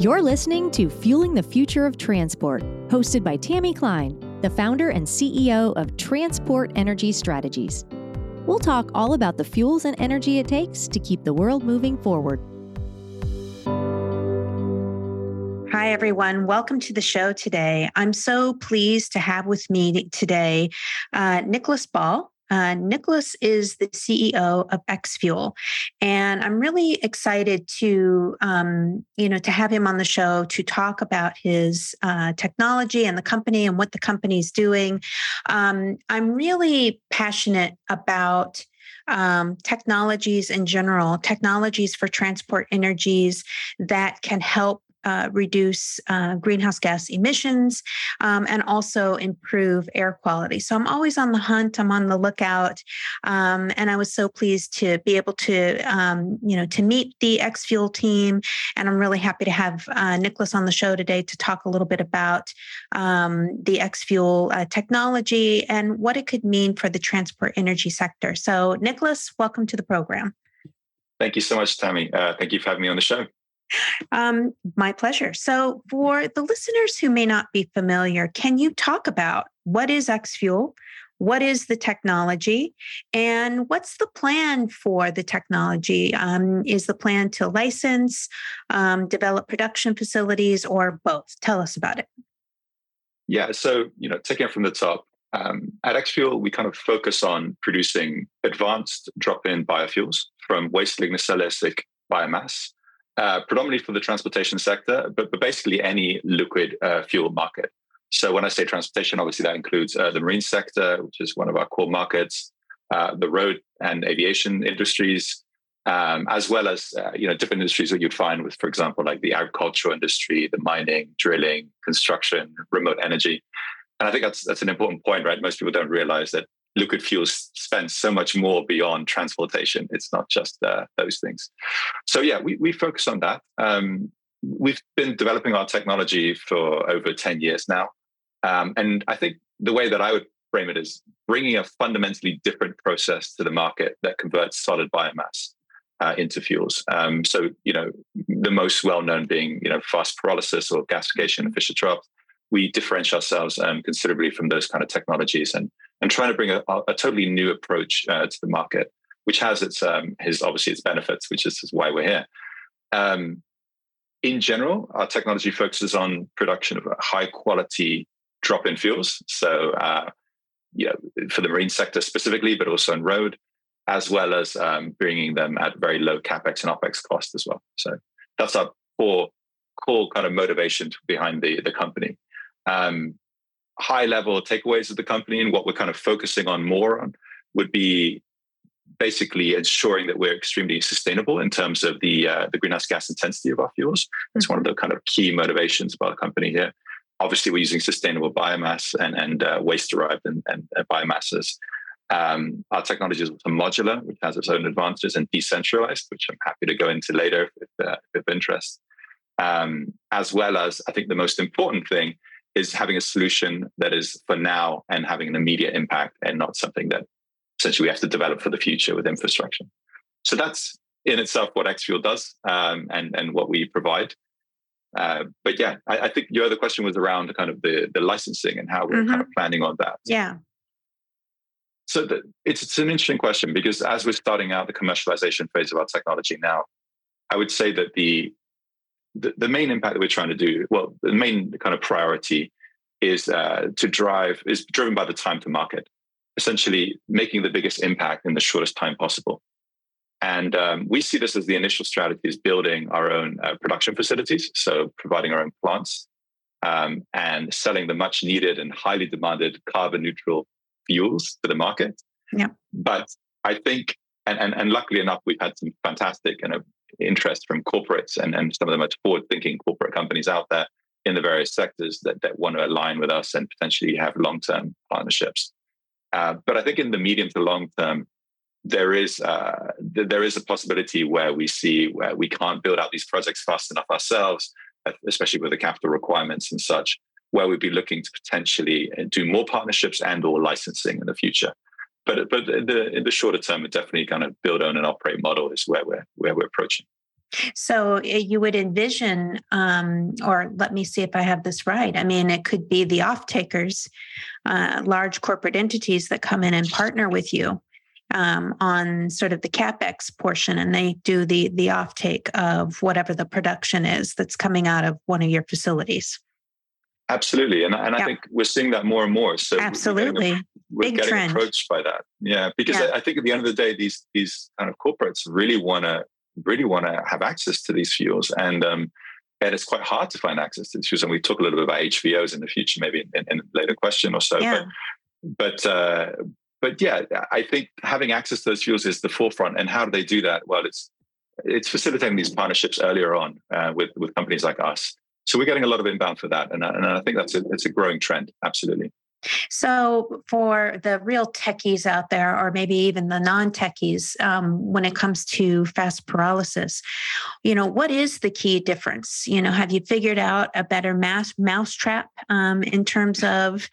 You're listening to Fueling the Future of Transport, hosted by Tammy Klein, the founder and CEO of Transport Energy Strategies. We'll talk all about the fuels and energy it takes to keep the world moving forward. Hi, everyone. Welcome to the show today. I'm so pleased to have with me today uh, Nicholas Ball. Uh, Nicholas is the CEO of XFuel, and I'm really excited to, um, you know, to have him on the show to talk about his uh, technology and the company and what the company is doing. Um, I'm really passionate about um, technologies in general, technologies for transport energies that can help uh, reduce uh, greenhouse gas emissions um, and also improve air quality. So I'm always on the hunt. I'm on the lookout, um, and I was so pleased to be able to, um, you know, to meet the X Fuel team. And I'm really happy to have uh, Nicholas on the show today to talk a little bit about um, the X Fuel uh, technology and what it could mean for the transport energy sector. So, Nicholas, welcome to the program. Thank you so much, Tammy. Uh, thank you for having me on the show. Um, my pleasure. So, for the listeners who may not be familiar, can you talk about what is XFuel? What is the technology? And what's the plan for the technology? Um, is the plan to license, um, develop production facilities, or both? Tell us about it. Yeah. So, you know, taking it from the top, um, at XFuel, we kind of focus on producing advanced drop in biofuels from waste lignocellulosic biomass uh, predominantly for the transportation sector, but, but basically any liquid uh, fuel market. So when I say transportation, obviously that includes uh, the marine sector, which is one of our core markets, uh, the road and aviation industries, um, as well as uh, you know different industries that you'd find with, for example, like the agricultural industry, the mining, drilling, construction, remote energy. And I think that's that's an important point, right? Most people don't realize that liquid fuels spend so much more beyond transportation. It's not just uh, those things. So yeah, we, we focus on that. Um, we've been developing our technology for over 10 years now. Um, and I think the way that I would frame it is bringing a fundamentally different process to the market that converts solid biomass uh, into fuels. Um, so, you know, the most well-known being, you know, fast pyrolysis or gasification of Fischer-Tropsch. We differentiate ourselves um, considerably from those kind of technologies. And and trying to bring a, a totally new approach uh, to the market, which has its um, his obviously its benefits, which is, why we're here. Um, in general, our technology focuses on production of high quality drop-in fuels. So, uh, you know, for the marine sector specifically, but also in road, as well as um, bringing them at very low capex and opex cost as well. So that's our core core kind of motivation behind the the company. Um, high level takeaways of the company and what we're kind of focusing on more on would be basically ensuring that we're extremely sustainable in terms of the uh, the greenhouse gas intensity of our fuels. It's one of the kind of key motivations of our company here. Obviously, we're using sustainable biomass and and uh, waste derived and, and uh, biomasses. Um, our technology is also modular, which has its own advantages, and decentralized, which I'm happy to go into later if, uh, if of interest. Um, as well as, I think the most important thing is having a solution that is for now and having an immediate impact and not something that essentially we have to develop for the future with infrastructure. So that's in itself what XFuel does um, and, and what we provide. Uh, but yeah, I, I, think your other question was around kind of the, the licensing and how we're mm-hmm. kind of planning on that. Yeah. So the, it's, it's an interesting question because as we're starting out the commercialization phase of our technology now, I would say that the the, the main impact that we're trying to do, well, the main kind of priority is uh, to drive, is driven by the time to market, essentially making the biggest impact in the shortest time possible. And um, we see this as the initial strategy is building our own uh, production facilities, so providing our own plants um, and selling the much needed and highly demanded carbon neutral fuels to the market. Yeah. But I think, and, and, and luckily enough, we've had some fantastic and interest from corporates and, and some of the most forward thinking corporate companies out there in the various sectors that, that want to align with us and potentially have long term partnerships. Uh, but I think in the medium to long term, there is uh, there is a possibility where we see where we can't build out these projects fast enough ourselves, especially with the capital requirements and such, where we'd be looking to potentially uh, do more partnerships and or licensing in the future but but in the in the shorter term, it definitely kind of build, own, and operate model is where we're where we're approaching. So eh, you would envision, um, or let me see if I have this right. I mean, it could be the off takers, uh, large corporate entities that come in and partner with you um, on sort of the capex portion, and they do the the offtake of whatever the production is that's coming out of one of your facilities. Absolutely, and and I think we're seeing that more and more. So absolutely, we're getting, we're Big getting trend. approached by that. Yeah, because yeah. I, I think at the end of the day, these these kind of corporates really want to really want to have access to these fuels, and um, and it's quite hard to find access to these fuels. And we talk a little bit about HVOs in the future, maybe in, in a later question or so. Yeah. But but uh, but yeah, I think having access to those fuels is the forefront. And how do they do that? Well, it's it's facilitating these partnerships earlier on uh, with with companies like us. So we're getting a lot of inbound for that, and, and I think that's a it's a growing trend. Absolutely. So, for the real techies out there, or maybe even the non techies, um, when it comes to fast pyrolysis, you know, what is the key difference? You know, have you figured out a better mass mousetrap um, in terms of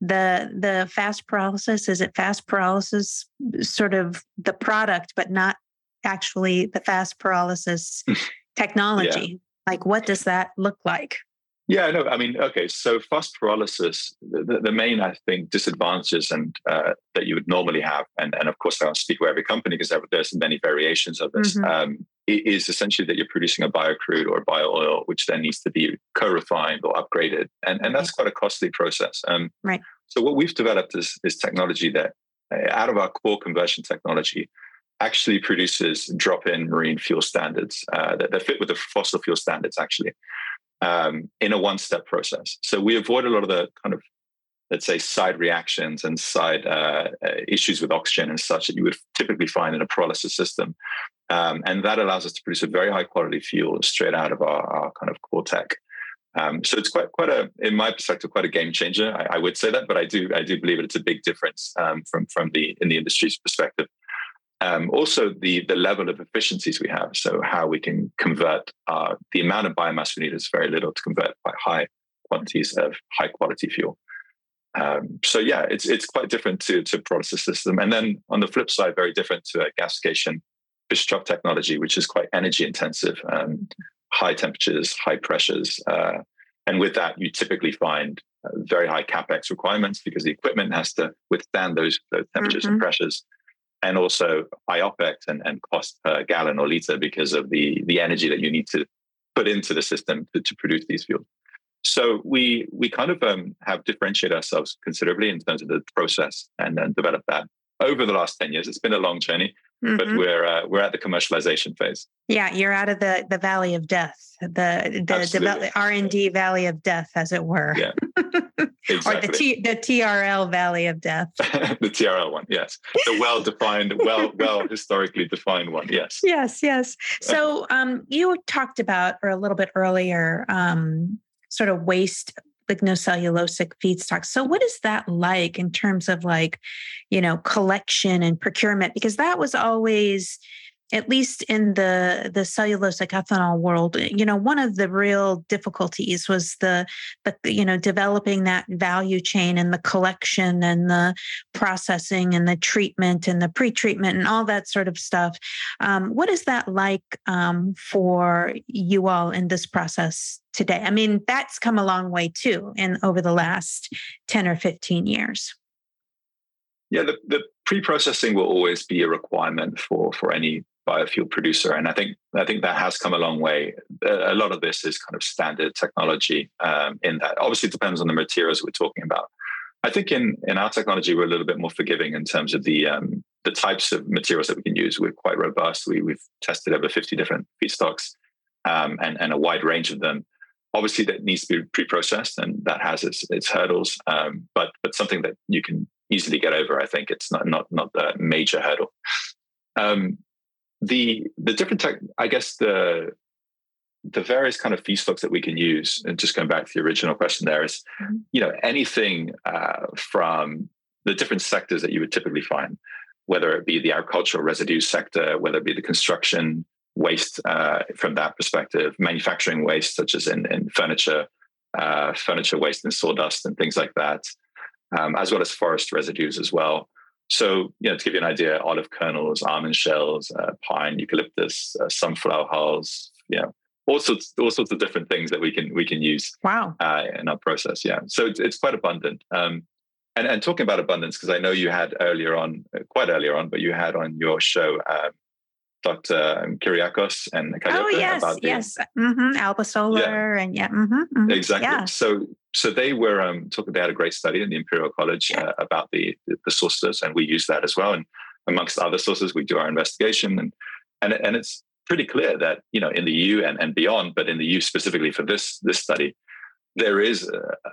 the the fast pyrolysis? Is it fast pyrolysis, sort of the product, but not actually the fast pyrolysis technology? Yeah. Like, what does that look like? Yeah, no, I mean, okay, so fast pyrolysis, the, the main, I think, disadvantages and uh, that you would normally have, and, and of course, I don't speak for every company because there's many variations of this, mm-hmm. um, is essentially that you're producing a biocrude or bio oil, which then needs to be co-refined or upgraded. And, and that's quite a costly process. Um, right. So what we've developed is, is technology that, uh, out of our core conversion technology, actually produces drop-in marine fuel standards uh, that, fit with the fossil fuel standards, actually um, in a one step process. So we avoid a lot of the kind of, let's say, side reactions and side uh, uh, issues with oxygen and such that you would typically find in a pyrolysis system. Um, and that allows us to produce a very high quality fuel straight out of our, our kind of core tech. Um, so it's quite quite a, in my perspective, quite a game changer. I, I, would say that, but I do I do believe it's a big difference um, from from the in the industry's perspective. Um, also, the the level of efficiencies we have. So how we can convert the amount of biomass we need is very little to convert by high quantities of high quality fuel. Um, so yeah, it's it's quite different to to process system. And then on the flip side, very different to a gasification Fischer-Tropsch technology, which is quite energy intensive, um, high temperatures, high pressures, uh, and with that, you typically find uh, very high capex requirements because the equipment has to withstand those, those temperatures mm-hmm. and pressures and also high OPEX and, and cost per gallon or liter because of the, the energy that you need to put into the system to, to produce these fuels. So we we kind of um, have differentiated ourselves considerably in terms of the process and then developed that over the last 10 years. It's been a long journey, mm-hmm. but we're uh, we're at the commercialization phase. Yeah, you're out of the the valley of death, the the R and D valley of death, as it were. Yeah, exactly. or the T, the TRL valley of death. the TRL one, yes, the well defined, well well historically defined one. Yes. Yes, yes. So um, you talked about, or a little bit earlier, um, sort of waste lignocellulosic feedstocks. So what is that like in terms of like, you know, collection and procurement? Because that was always at least in the the cellulosic ethanol world you know one of the real difficulties was the the you know developing that value chain and the collection and the processing and the treatment and the pre-treatment and all that sort of stuff. Um, what is that like um, for you all in this process today? I mean that's come a long way too in over the last 10 or 15 years. Yeah, the, the pre-processing will always be a requirement for for any biofuel producer. And I think I think that has come a long way. A lot of this is kind of standard technology um, in that. Obviously, it depends on the materials we're talking about. I think in in our technology, we're a little bit more forgiving in terms of the um, the types of materials that we can use. We're quite robust. We, we've tested over 50 different feedstocks um, and, and a wide range of them. Obviously, that needs to be pre-processed, and that has its, its hurdles. Um, but but something that you can easily get over. I think it's not not not a major hurdle. Um, the the different tech, I guess the the various kind of feedstocks that we can use, and just going back to the original question, there is, mm-hmm. you know, anything uh, from the different sectors that you would typically find, whether it be the agricultural residue sector, whether it be the construction waste uh, from that perspective, manufacturing waste such as in, in furniture, uh, furniture waste and sawdust and things like that, um, as well as forest residues as well. So, you know, to give you an idea, olive kernels, almond shells, uh, pine, eucalyptus, uh, sunflower hulls, you know all sorts all sorts of different things that we can we can use. Wow. Uh, in our process, yeah. So it's, it's quite abundant. Um, and and talking about abundance, because I know you had earlier on, uh, quite earlier on, but you had on your show. Um, Dr. Kyriakos and Oh yes, the, yes, mm-hmm. Alba Solar yeah. and yeah, mm-hmm, mm-hmm. exactly. Yeah. So so they were um, talking. They had a great study in the Imperial College yeah. uh, about the the sources, and we use that as well. And amongst other sources, we do our investigation, and and and it's pretty clear that you know in the EU and, and beyond, but in the EU specifically for this this study, there is uh,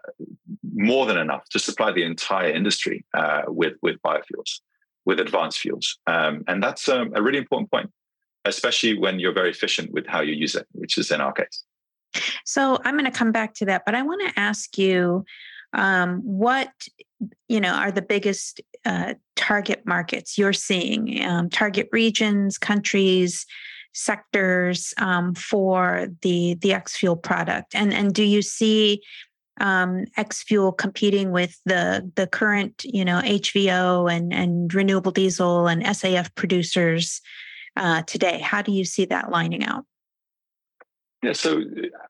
more than enough to supply the entire industry uh, with with biofuels, with advanced fuels, um, and that's um, a really important point, especially when you're very efficient with how you use it, which is in our case. So I'm going to come back to that, but I want to ask you um, what you know are the biggest uh, target markets you're seeing, um, target regions, countries sectors um, for the the X Fuel product, and and do you see um, X Fuel competing with the the current you know HVO and and renewable diesel and SAF producers uh, today? How do you see that lining out? Yeah, so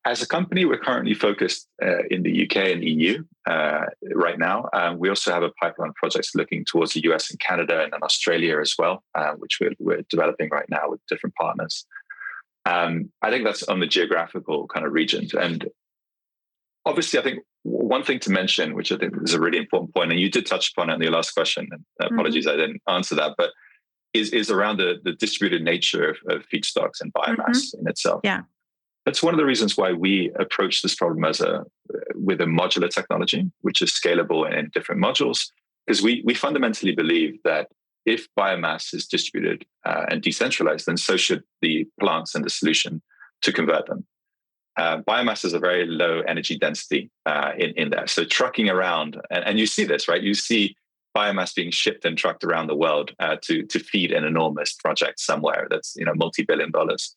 as a company, we're currently focused uh, in the UK and EU uh, right now. Um, we also have a pipeline of projects looking towards the US and Canada and then Australia as well, uh, which we're, we're, developing right now with different partners. Um, I think that's on the geographical kind of regions. And obviously, I think one thing to mention, which I think is a really important point, and you did touch upon it in your last question, and apologies mm-hmm. I didn't answer that, but is, is around the, the distributed nature of, of feedstocks and biomass mm-hmm. in itself. Yeah. That's one of the reasons why we approach this problem as a with a modular technology, which is scalable in different modules. Because we we fundamentally believe that if biomass is distributed uh, and decentralized, then so should the plants and the solution to convert them. Uh, biomass is a very low energy density uh, in, in there. So trucking around, and, and, you see this, right? You see biomass being shipped and trucked around the world uh, to, to feed an enormous project somewhere that's you know multi-billion dollars.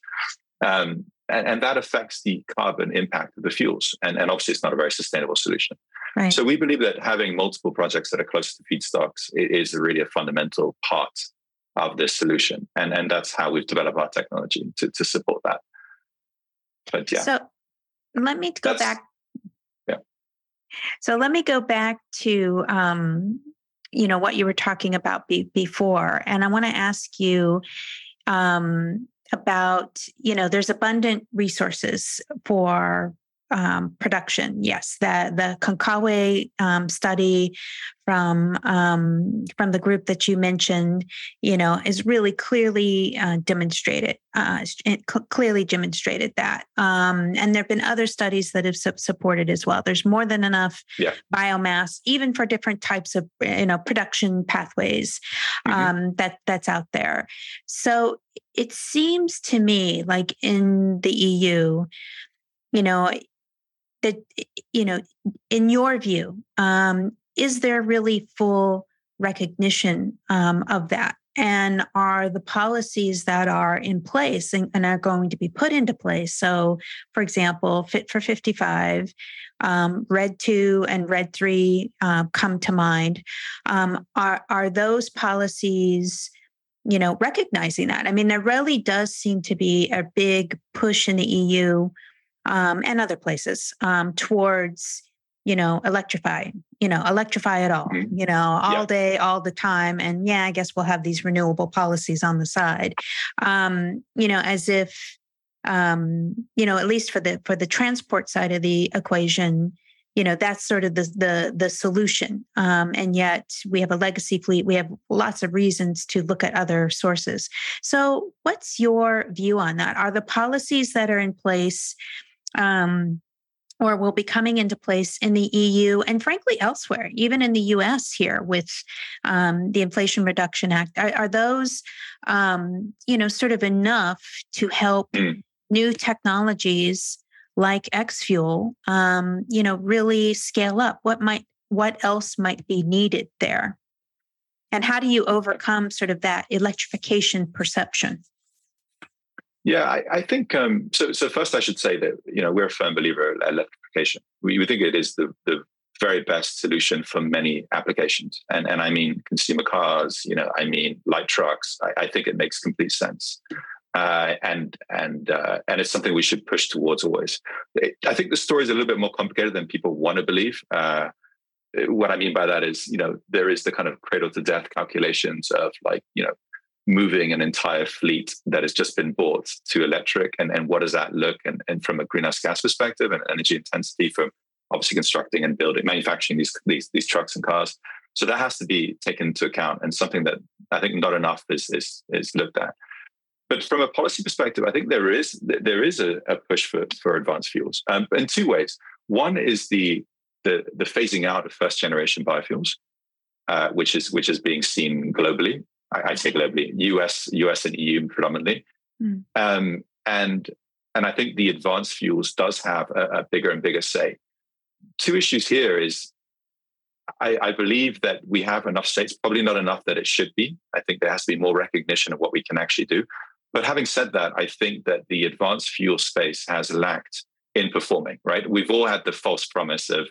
Um, and, and, that affects the carbon impact of the fuels. And, and obviously, it's not a very sustainable solution. Right. So we believe that having multiple projects that are close to feedstocks is really a fundamental part of this solution, and and that's how we've developed our technology to to support that. But yeah. So let me go that's, back. Yeah. So let me go back to um, you know what you were talking about be, before, and I want to ask you. Um, about you know there's abundant resources for um, production. Yes, the the Concawe um, study from um, from the group that you mentioned, you know, is really clearly uh, demonstrated. Uh, cl- clearly demonstrated that, um, and there have been other studies that have su- supported as well. There's more than enough yeah. biomass, even for different types of you know production pathways mm-hmm. Um, that that's out there. So it seems to me like in the EU, you know, that you know in your view um, is there really full recognition um, of that? And are the policies that are in place and, and, are going to be put into place? So for example fit for 55 um, RED 2 and RED 3 uh, come to mind. Um, are, are those policies you know recognizing that? I mean there really does seem to be a big push in the eu um, and other places um, towards you know electrify you know electrify it all mm-hmm. you know all yeah. day all the time and yeah i guess we'll have these renewable policies on the side um, you know as if um, you know at least for the for the transport side of the equation you know that's sort of the the the solution um, and yet we have a legacy fleet we have lots of reasons to look at other sources so what's your view on that are the policies that are in place um, or will be coming into place in the EU and frankly elsewhere, even in the US here with um, the Inflation Reduction Act. Are, are those, um, you know, sort of enough to help mm. new technologies like X Fuel, um, you know, really scale up? What might, what else might be needed there? And how do you overcome sort of that electrification perception? Yeah, I, I think um, so. So first, I should say that you know we're a firm believer in electrification. We, we think it is the the very best solution for many applications, and and I mean consumer cars. You know, I mean light trucks. I, I think it makes complete sense. Uh, and and uh, and it's something we should push towards always. I think the story is a little bit more complicated than people want to believe. Uh, what I mean by that is, you know, there is the kind of cradle to death calculations of like, you know, moving an entire fleet that has just been bought to electric, and and what does that look, and and from a greenhouse gas perspective and energy intensity from obviously constructing and building, manufacturing these these these trucks and cars. So that has to be taken into account, and something that I think not enough is is is looked at. But from a policy perspective, I think there is there is a, a push for for advanced fuels um, in two ways. One is the the, the phasing out of first generation biofuels, uh, which is which is being seen globally. I, I, say globally, US US and EU predominantly, mm. um, and and I think the advanced fuels does have a, a bigger and bigger say. Two issues here is I, I, believe that we have enough states, probably not enough that it should be. I think there has to be more recognition of what we can actually do. But having said that, I think that the advanced fuel space has lacked in performing, right? We've all had the false promise of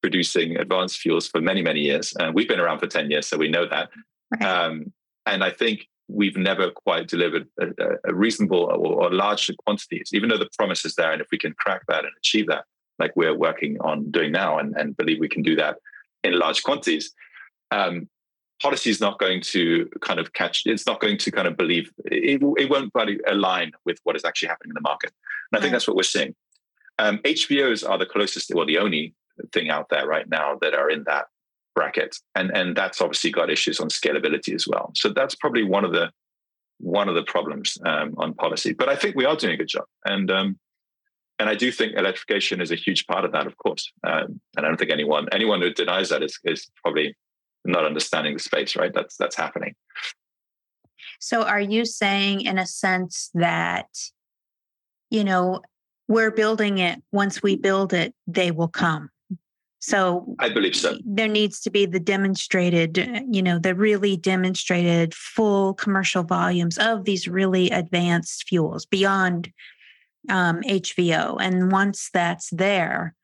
producing advanced fuels for many, many years. And we've been around for 10 years, so we know that. Right. Um, and I think we've never quite delivered a, a reasonable or, or, large quantities, even though the promise is there. And if we can crack that and achieve that, like we're working on doing now and, and believe we can do that in large quantities, um, policy is not going to kind of catch it's not going to kind of believe it, it won't really align with what is actually happening in the market and i think that's what we're seeing um, hvos are the closest or the only thing out there right now that are in that bracket and and that's obviously got issues on scalability as well so that's probably one of the one of the problems um, on policy but i think we are doing a good job and um, and I do think electrification is a huge part of that, of course. Um, and I don't think anyone anyone who denies that is, is probably not understanding the space, right? That's that's happening. So are you saying in a sense that you know, we're building it, once we build it, they will come. So I believe so. There needs to be the demonstrated, you know, the really demonstrated full commercial volumes of these really advanced fuels beyond um, HVO. And once that's there,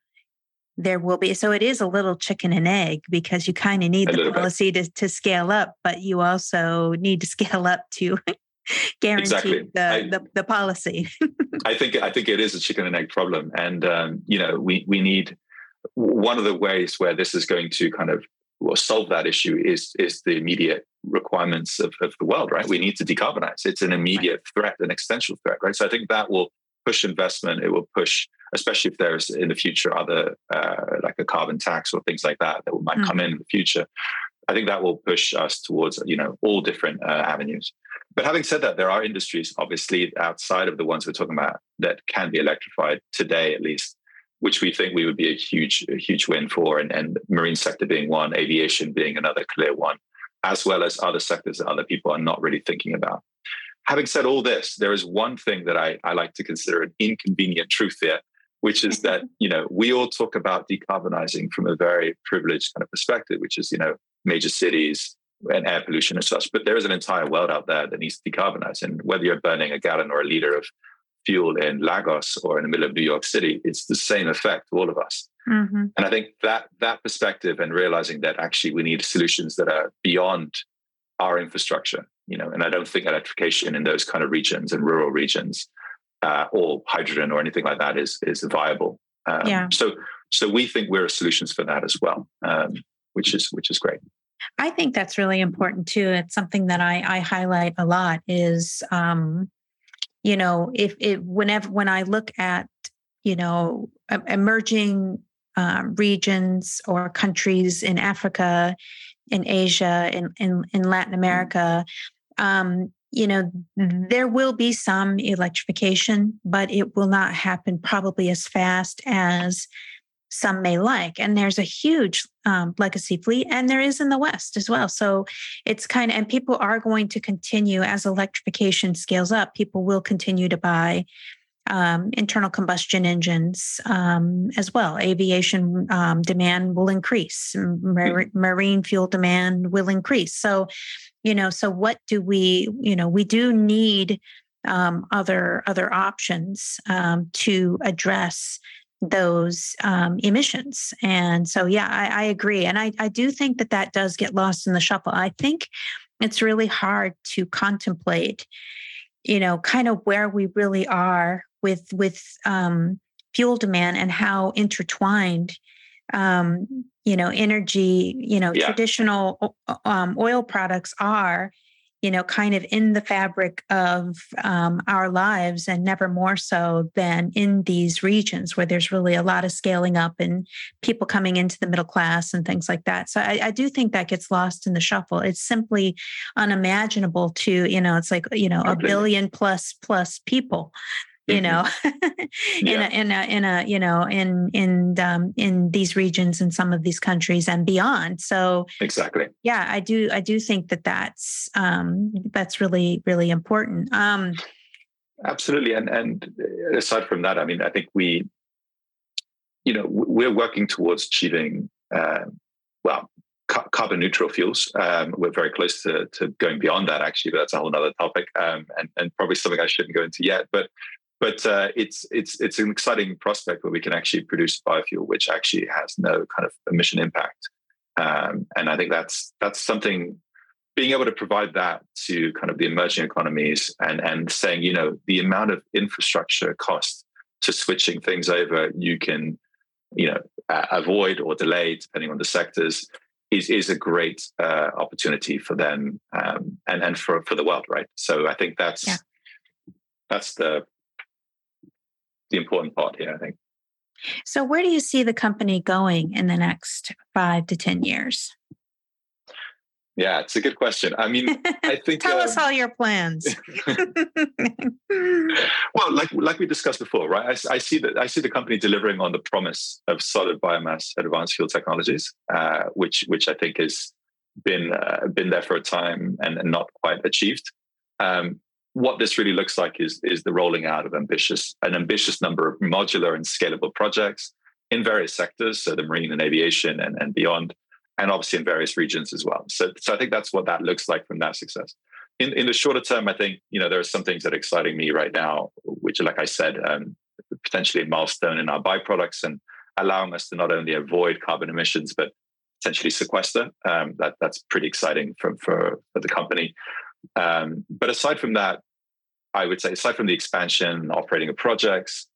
there will be so it is a little chicken and egg because you kind of need a the policy to, to scale up but you also need to scale up to guarantee exactly. the, I, the, the policy i think i think it is a chicken and egg problem and um, you know we we need one of the ways where this is going to kind of solve that issue is is the immediate requirements of, of the world right we need to decarbonize it's an immediate threat an existential threat right so i think that will push investment it will push especially if there's in the future other uh, like a carbon tax or things like that that might mm. come in in the future. I think that will push us towards you know all different uh, avenues. But having said that, there are industries obviously outside of the ones we're talking about that can be electrified today at least, which we think we would be a huge a huge win for, and, and marine sector being one, aviation being another clear one, as well as other sectors that other people are not really thinking about having said all this, there is one thing that I, I like to consider an inconvenient truth here, which is that you know we all talk about decarbonizing from a very privileged kind of perspective, which is you know major cities and air pollution and such. But there is an entire world out there that needs to decarbonize, and whether you're burning a gallon or a liter of fuel in Lagos or in the middle of New York City, it's the same effect to all of us. Mm-hmm. And I think that that perspective and realizing that actually we need solutions that are beyond our infrastructure, you know, and I don't think electrification in those kind of regions and rural regions uh, or hydrogen or anything like that is is viable. Um, yeah. So so we think we're solutions for that as well, um, which is which is great. I think that's really important too. It's something that I, I highlight a lot. Is um, you know if it whenever when I look at you know emerging uh, regions or countries in Africa, in Asia, in in, in Latin mm-hmm. America, um, you know, there will be some electrification, but it will not happen probably as fast as some may like. And there's a huge um, legacy fleet, and there is in the West as well. So it's kind of, and people are going to continue as electrification scales up, people will continue to buy um, internal combustion engines um, as well. Aviation um, demand will increase, Mar- marine fuel demand will increase. So you know so what do we you know we do need um, other other options um, to address those um, emissions. And so yeah I, I agree. And I, I do think that that does get lost in the shuffle. I think it's really hard to contemplate you know, kind of where we really are with with um, fuel demand and how intertwined um, you know energy you know yeah. traditional um, oil products are you know kind of in the fabric of um, our lives and never more so than in these regions where there's really a lot of scaling up and people coming into the middle class and things like that. So I, I do think that gets lost in the shuffle. It's simply unimaginable to you know it's like you know a billion plus plus people you know mm-hmm. in, a, in a in a you know in in um, in these regions in some of these countries and beyond. So exactly. yeah i do i do think that that's um that's really really important. Um absolutely and and aside from that i mean i think we you know we're working towards achieving uh, well ca- carbon neutral fuels. Um, we're very close to, to going beyond that actually but that's a whole other topic um, and, and probably something i shouldn't go into yet but but uh, it's it's it's an exciting prospect where we can actually produce biofuel which actually has no kind of emission impact um, and i think that's that's something being able to provide that to kind of the emerging economies and and saying you know the amount of infrastructure cost to switching things over you can you know uh, avoid or delay depending on the sectors is is a great uh, opportunity for them um, and and for for the world right so i think that's yeah. that's the the important part here, I think. So, where do you see the company going in the next five to 10 years? Yeah, it's a good question. I mean, I think tell um, us all your plans. well, like like we discussed before, right? I, I, see that I see the company delivering on the promise of solid biomass advanced fuel technologies, uh, which which I think has been uh, been there for a time and, and not quite achieved. Um, what this really looks like is, is the rolling out of ambitious an ambitious number of modular and scalable projects in various sectors, so the marine and aviation and, and beyond, and obviously in various regions as well. So, so I think that's what that looks like from that success. In, in the shorter term, I think you know there are some things that are exciting me right now, which, like I said, um, potentially a milestone in our byproducts and allowing us to not only avoid carbon emissions but potentially sequester. Um, that that's pretty exciting for for, for the company. Um, but aside from that, I would say, aside from the expansion, operating of projects,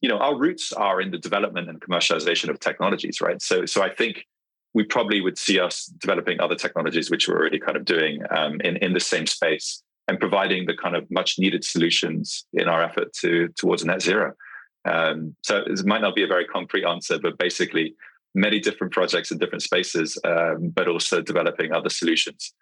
you know, our roots are in the development and commercialization of technologies, right? So, so I think we probably would see us developing other technologies, which we're already kind of doing um, in in the same space, and providing the kind of much needed solutions in our effort to towards net zero. Um, so it might not be a very concrete answer, but basically many different projects in different spaces, um, but also developing other solutions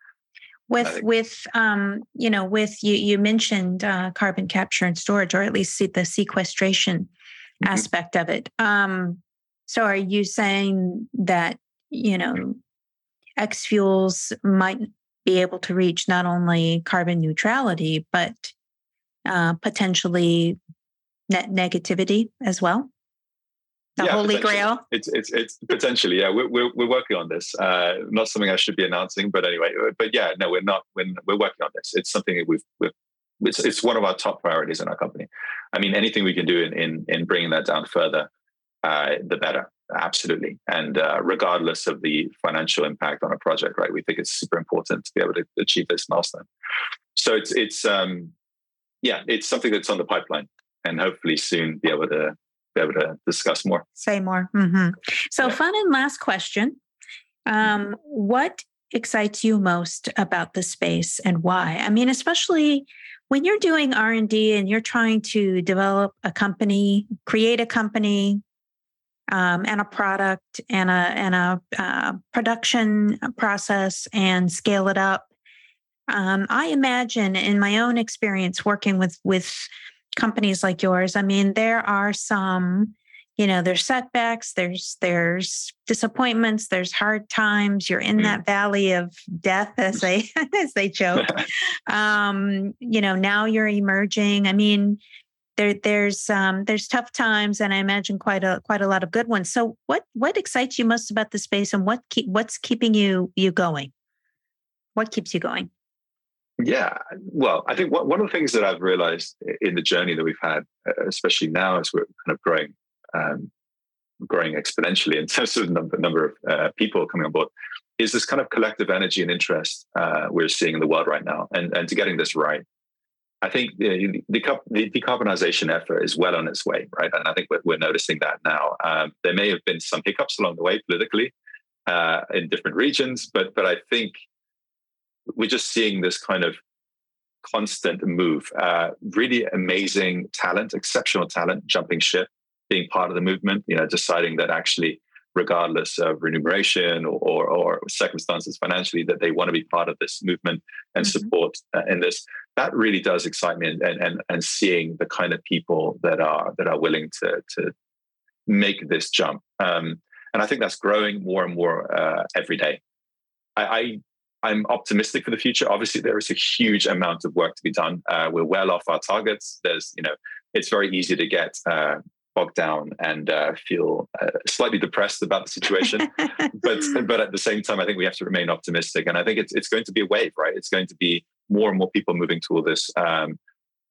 with with um, you know with you you mentioned uh, carbon capture and storage or at least the sequestration mm-hmm. aspect of it um, so are you saying that you know x fuels might be able to reach not only carbon neutrality but uh, potentially net negativity as well the yeah, holy grail? It's it's it's potentially yeah. We're, we're, we're working on this. Uh not something i should be announcing but anyway uh, but yeah no we're not we're, we're working on this. It's something that we've, we've it's, it's one of our top priorities in our company. I mean anything we can do in in, in bringing that down further uh the better absolutely. And uh, regardless of the financial impact on a project right we think it's super important to be able to achieve this milestone. So it's it's um yeah it's something that's on the pipeline and hopefully soon be able to be able to discuss more. Say more. Mm-hmm. So, yeah. fun and last question. Um, mm-hmm. what excites you most about the space and why? I mean, especially when you're doing R&D and you're trying to develop a company, create a company, um, and a product and a and a uh, production process and scale it up. Um, I imagine, in my own experience working with with companies like yours. I mean there are some you know there's setbacks there's there's disappointments there's hard times. You're in that mm. valley of death as they as they joke. Um you know now you're emerging. I mean there there's um there's tough times and i imagine quite a quite a lot of good ones. So what what excites you most about the space and what keep what's keeping you you going? What keeps you going yeah, well, I think one of the things that I've realized in the journey that we've had, uh, especially now as we're kind of growing, um, growing exponentially in terms of number, number of uh, people coming on board, is this kind of collective energy and interest uh, we're seeing in the world right now, and and to getting this right. I think the, the, the, decarbonization effort is well on its way, right? And I think we're, we're noticing that now. Um, there may have been some hiccups along the way politically uh, in different regions, but but I think we're just seeing this kind of constant move. Uh, really amazing talent, exceptional talent, jumping ship, being part of the movement. You know, deciding that actually regardless of remuneration or, or, or, circumstances financially, that they want to be part of this movement and mm-hmm. support uh, in this. That really does excite me, and, and and seeing the kind of people that are that are willing to to make this jump. Um, and I think that's growing more and more uh, every day. I, I am optimistic for the future. Obviously, there is a huge amount of work to be done. Uh, we're well off our targets. There's, you know, it's very easy to get uh, bogged down and uh, feel uh, slightly depressed about the situation. but but at the same time, I think we have to remain optimistic, and I think it's it's going to be a wave, right? It's going to be more and more people moving toward this. Um,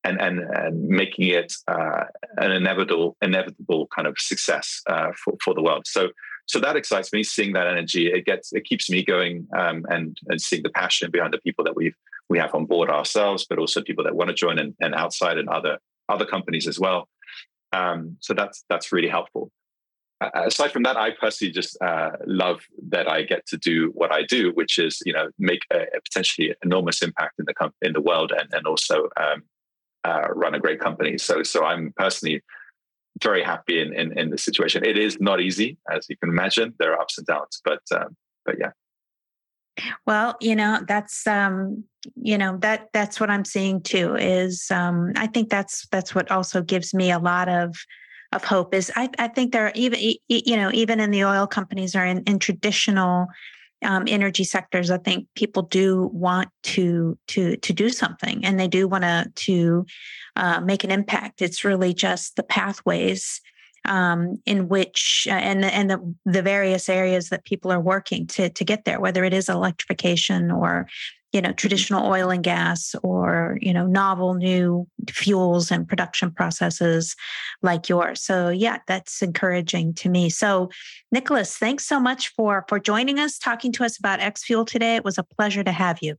and, and, and making it uh, an inevitable inevitable kind of success uh, for, for the world. So so that excites me. Seeing that energy, it gets it keeps me going, um, and and seeing the passion behind the people that we've we have on board ourselves, but also people that want to join and, and outside and other other companies as well. Um, so that's that's really helpful. Uh, aside from that, I personally just uh, love that I get to do what I do, which is you know make a, a potentially enormous impact in the com- in the world, and and also um, uh, run a great company. So so I'm personally very happy in, in in the situation. It is not easy, as you can imagine. There are ups and downs, but um, but yeah. Well, you know, that's um, you know, that that's what I'm seeing too, is um I think that's that's what also gives me a lot of of hope is I, I think there are even you know even in the oil companies or in, in traditional um, energy sectors i think people do want to to to do something and they do want to to uh, make an impact. It's really just the pathways um, in which uh, and and the, the various areas that people are working to to get there, whether it is electrification or you know mm-hmm. traditional oil and gas or you know novel new fuels and production processes like yours. So yeah that's encouraging to me. So nicholas thanks so much for for joining us talking to us about x fuel today. It was a pleasure to have you.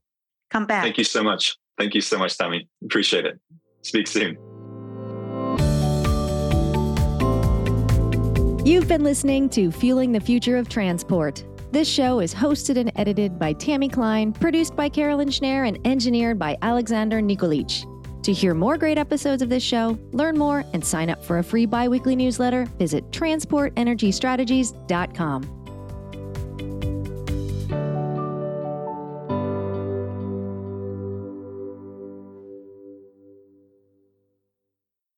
Come back. Thank you so much. Thank you so much tammy. Appreciate it. Speak soon. You've been listening to Fueling the Future of Transport. This show is hosted and edited by Tammy Klein, produced by Carolyn Schneer, and engineered by Alexander Nikolic. To hear more great episodes of this show, learn more, and sign up for a free biweekly newsletter, visit transportenergystrategies.com.